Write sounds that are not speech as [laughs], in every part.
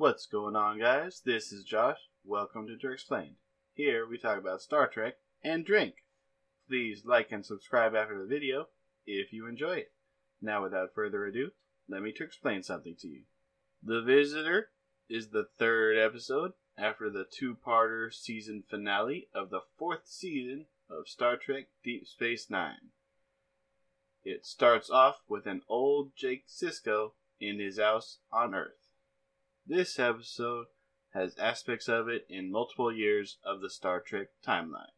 What's going on, guys? This is Josh. Welcome to Treksplained. Here we talk about Star Trek and drink. Please like and subscribe after the video if you enjoy it. Now, without further ado, let me to explain something to you. The Visitor is the third episode after the two-parter season finale of the fourth season of Star Trek Deep Space Nine. It starts off with an old Jake Sisko in his house on Earth. This episode has aspects of it in multiple years of the Star Trek timeline.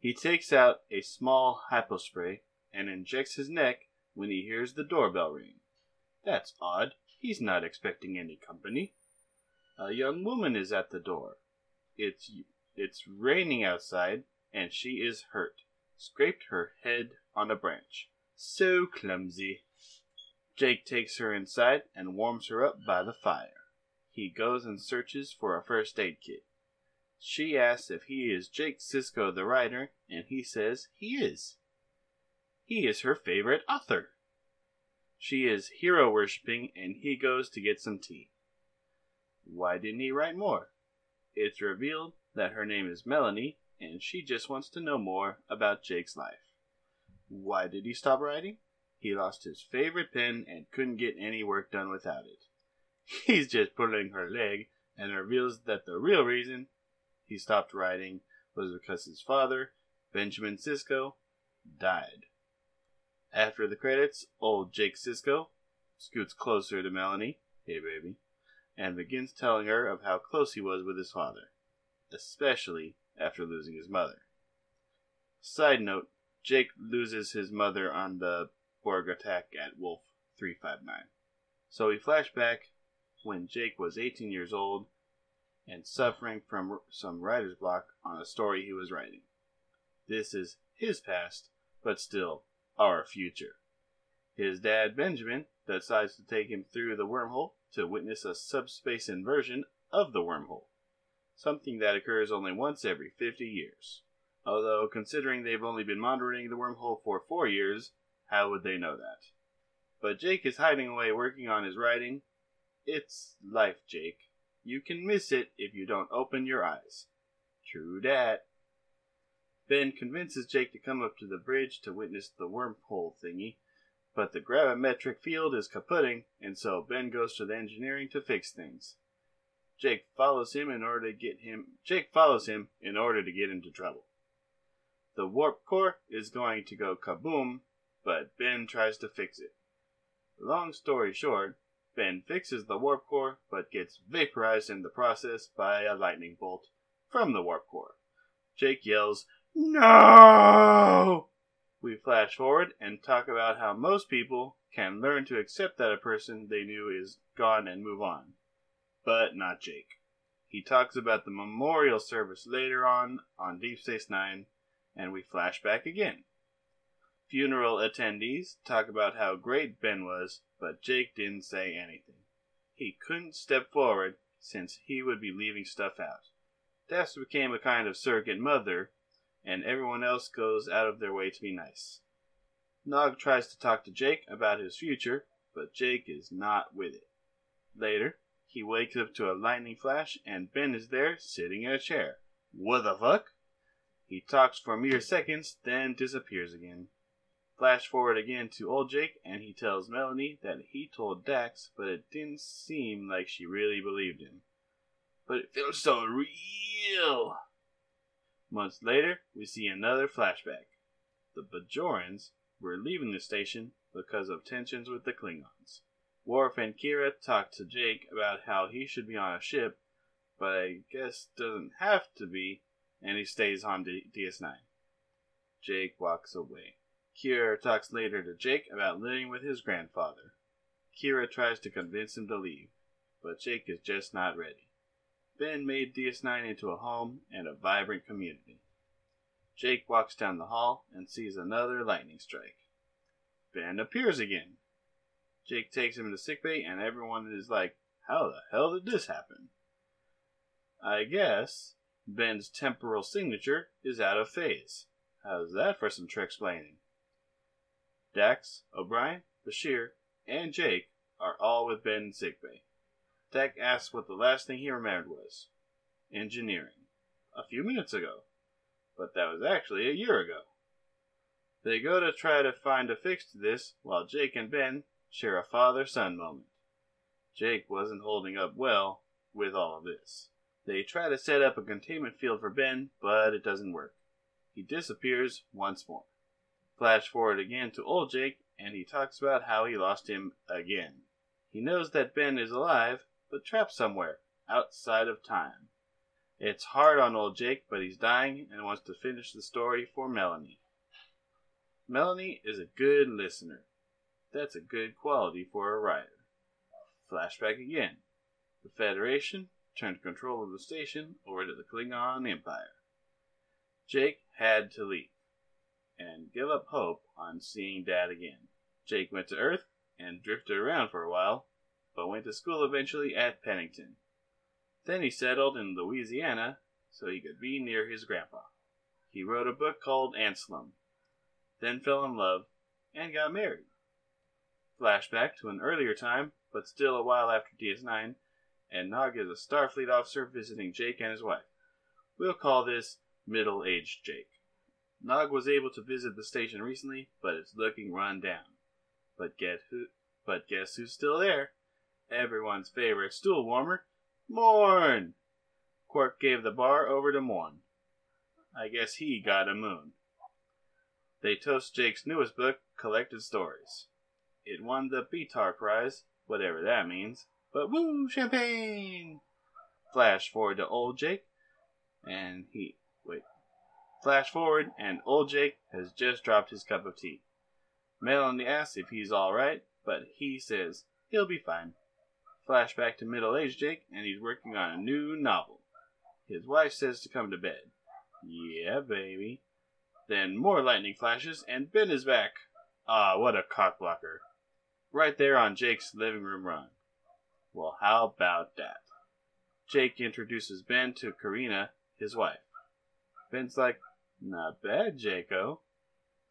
He takes out a small hypospray and injects his neck when he hears the doorbell ring. That's odd. He's not expecting any company. A young woman is at the door. It's it's raining outside and she is hurt. Scraped her head on a branch. So clumsy. Jake takes her inside and warms her up by the fire. He goes and searches for a first aid kit. She asks if he is Jake Sisko the writer, and he says he is. He is her favorite author. She is hero worshipping, and he goes to get some tea. Why didn't he write more? It's revealed that her name is Melanie, and she just wants to know more about Jake's life. Why did he stop writing? He lost his favorite pen and couldn't get any work done without it. [laughs] He's just pulling her leg and reveals that the real reason he stopped writing was because his father, Benjamin Sisko, died. After the credits, old Jake Sisko scoots closer to Melanie, hey baby, and begins telling her of how close he was with his father, especially after losing his mother. Side note Jake loses his mother on the Borg attack at Wolf 359. So we flash back when Jake was 18 years old and suffering from some writer's block on a story he was writing. This is his past, but still our future. His dad, Benjamin, decides to take him through the wormhole to witness a subspace inversion of the wormhole, something that occurs only once every 50 years. Although, considering they've only been monitoring the wormhole for four years, how would they know that? But Jake is hiding away working on his writing. It's life, Jake. You can miss it if you don't open your eyes. True dat. Ben convinces Jake to come up to the bridge to witness the wormhole thingy, but the gravimetric field is kaputting, and so Ben goes to the engineering to fix things. Jake follows him in order to get him Jake follows him in order to get into trouble. The warp core is going to go kaboom, but Ben tries to fix it. Long story short, Ben fixes the warp core but gets vaporized in the process by a lightning bolt from the warp core. Jake yells, No! We flash forward and talk about how most people can learn to accept that a person they knew is gone and move on. But not Jake. He talks about the memorial service later on on Deep Space Nine and we flash back again. Funeral attendees talk about how great Ben was, but Jake didn't say anything. He couldn't step forward since he would be leaving stuff out. Daphne became a kind of surrogate mother, and everyone else goes out of their way to be nice. Nog tries to talk to Jake about his future, but Jake is not with it. Later, he wakes up to a lightning flash, and Ben is there sitting in a chair. What the fuck? He talks for mere seconds, then disappears again. Flash forward again to old Jake, and he tells Melanie that he told Dax, but it didn't seem like she really believed him. But it feels so real. Months later, we see another flashback. The Bajorans were leaving the station because of tensions with the Klingons. Worf and Kira talk to Jake about how he should be on a ship, but I guess doesn't have to be and he stays on D- DS9. Jake walks away. Kira talks later to Jake about living with his grandfather. Kira tries to convince him to leave, but Jake is just not ready. Ben made DS9 into a home and a vibrant community. Jake walks down the hall and sees another lightning strike. Ben appears again. Jake takes him to sickbay, and everyone is like, How the hell did this happen? I guess Ben's temporal signature is out of phase. How's that for some Treksplaining? Dax, O'Brien, Bashir, and Jake are all with Ben sickbay. Dax asks what the last thing he remembered was engineering. A few minutes ago. But that was actually a year ago. They go to try to find a fix to this while Jake and Ben share a father son moment. Jake wasn't holding up well with all of this. They try to set up a containment field for Ben, but it doesn't work. He disappears once more. Flash forward again to old Jake, and he talks about how he lost him again. He knows that Ben is alive, but trapped somewhere outside of time. It's hard on old Jake, but he's dying and wants to finish the story for Melanie. Melanie is a good listener. That's a good quality for a writer. Flashback again. The Federation turned control of the station over to the Klingon Empire. Jake had to leave and give up hope on seeing Dad again. Jake went to Earth and drifted around for a while, but went to school eventually at Pennington. Then he settled in Louisiana so he could be near his grandpa. He wrote a book called Anselm, then fell in love and got married. Flashback to an earlier time, but still a while after DS9, and Nog is a Starfleet officer visiting Jake and his wife. We'll call this middle aged Jake. Nog was able to visit the station recently, but it's looking run down. But get who but guess who's still there? Everyone's favorite stool warmer, Morn! Quark gave the bar over to Morn. I guess he got a moon. They toast Jake's newest book, Collected Stories. It won the Betar Prize, whatever that means. But woo, champagne! Flash forward to old Jake, and he wait. Flash forward, and old Jake has just dropped his cup of tea. Melanie asks if he's all right, but he says he'll be fine. Flashback to middle aged Jake, and he's working on a new novel. His wife says to come to bed. Yeah, baby. Then more lightning flashes, and Ben is back. Ah, what a cock blocker. Right there on Jake's living room rug. Well, how about that? Jake introduces Ben to Korena, his wife. Ben's like, Not bad, Jaco.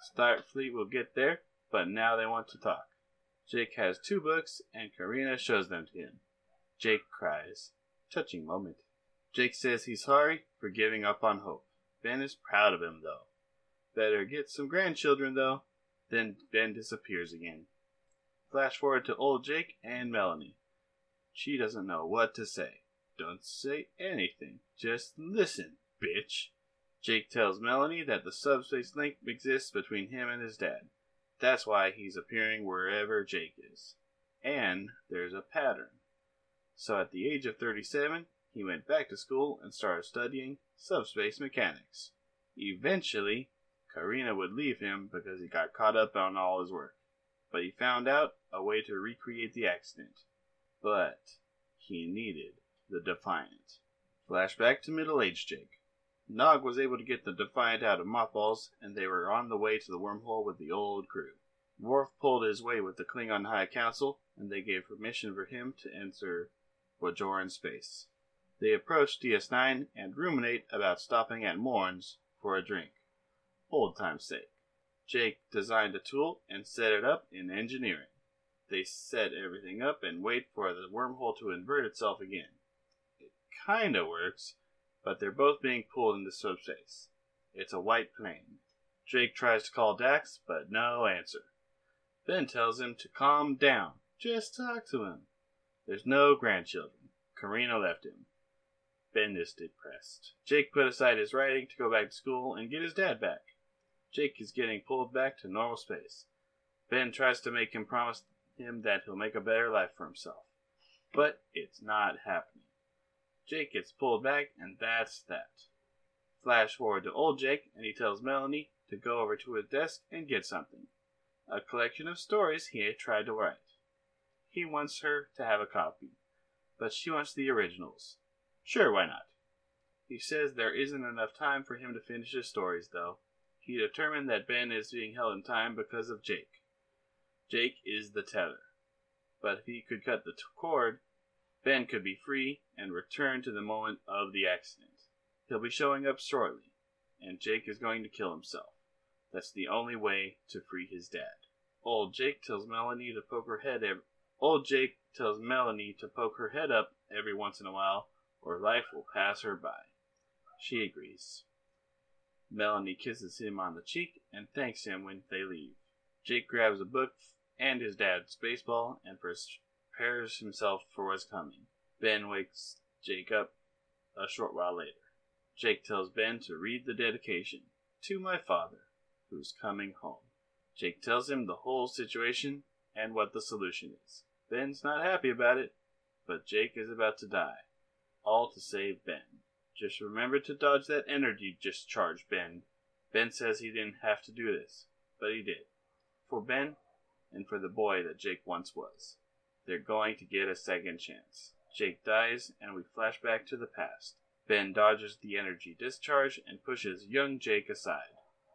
Starfleet will get there, but now they want to talk. Jake has two books, and Korena shows them to him. Jake cries. Touching moment. Jake says he's sorry for giving up on hope. Ben is proud of him, though. Better get some grandchildren, though. Then Ben disappears again. Flash forward to old Jake and Melanie. She doesn't know what to say. Don't say anything. Just listen, bitch. Jake tells Melanie that the subspace link exists between him and his dad. That's why he's appearing wherever Jake is. And there's a pattern. So at the age of 37, he went back to school and started studying subspace mechanics. Eventually, Korena would leave him because he got caught up on all his work. But he found out a way to recreate the accident. But he needed the Defiant. Flashback to middle aged Jake. Nog was able to get the Defiant out of mothballs, and they were on the way to the wormhole with the old crew. Worf pulled his way with the Klingon High Council, and they gave permission for him to enter Bajoran space. They approach DS9 and ruminate about stopping at Morn's for a drink. Old time's sake. Jake designed a tool and set it up in engineering. They set everything up and wait for the wormhole to invert itself again. It kinda works, but they're both being pulled into subspace. It's a white plane. Jake tries to call Dax, but no answer. Ben tells him to calm down. Just talk to him. There's no grandchildren. Korena left him. Ben is depressed. Jake put aside his writing to go back to school and get his dad back. Jake is getting pulled back to normal space. Ben tries to make him promise him that he'll make a better life for himself. But it's not happening. Jake gets pulled back, and that's that. Flash forward to old Jake, and he tells Melanie to go over to his desk and get something a collection of stories he had tried to write. He wants her to have a copy, but she wants the originals. Sure, why not? He says there isn't enough time for him to finish his stories, though. He determined that Ben is being held in time because of Jake. Jake is the tether. But if he could cut the t- cord, Ben could be free and return to the moment of the accident. He'll be showing up shortly, and Jake is going to kill himself. That's the only way to free his dad. Old Jake tells Melanie to poke her head. Ev- Old Jake tells Melanie to poke her head up every once in a while, or life will pass her by. She agrees. Melanie kisses him on the cheek and thanks him when they leave. Jake grabs a book and his dad's baseball and prepares himself for what's coming. Ben wakes Jake up a short while later. Jake tells Ben to read the dedication to my father, who's coming home. Jake tells him the whole situation and what the solution is. Ben's not happy about it, but Jake is about to die, all to save Ben. Just remember to dodge that energy discharge, Ben. Ben says he didn't have to do this, but he did. For Ben, and for the boy that Jake once was. They're going to get a second chance. Jake dies, and we flash back to the past. Ben dodges the energy discharge and pushes young Jake aside.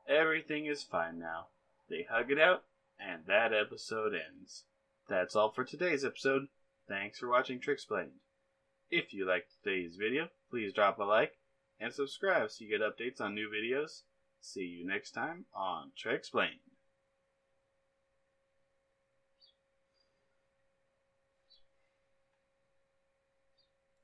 Everything is fine now. They hug it out, and that episode ends. That's all for today's episode. Thanks for watching Treksplained. If you liked today's video, please drop a like and subscribe so you get updates on new videos. See you next time on Treksplained.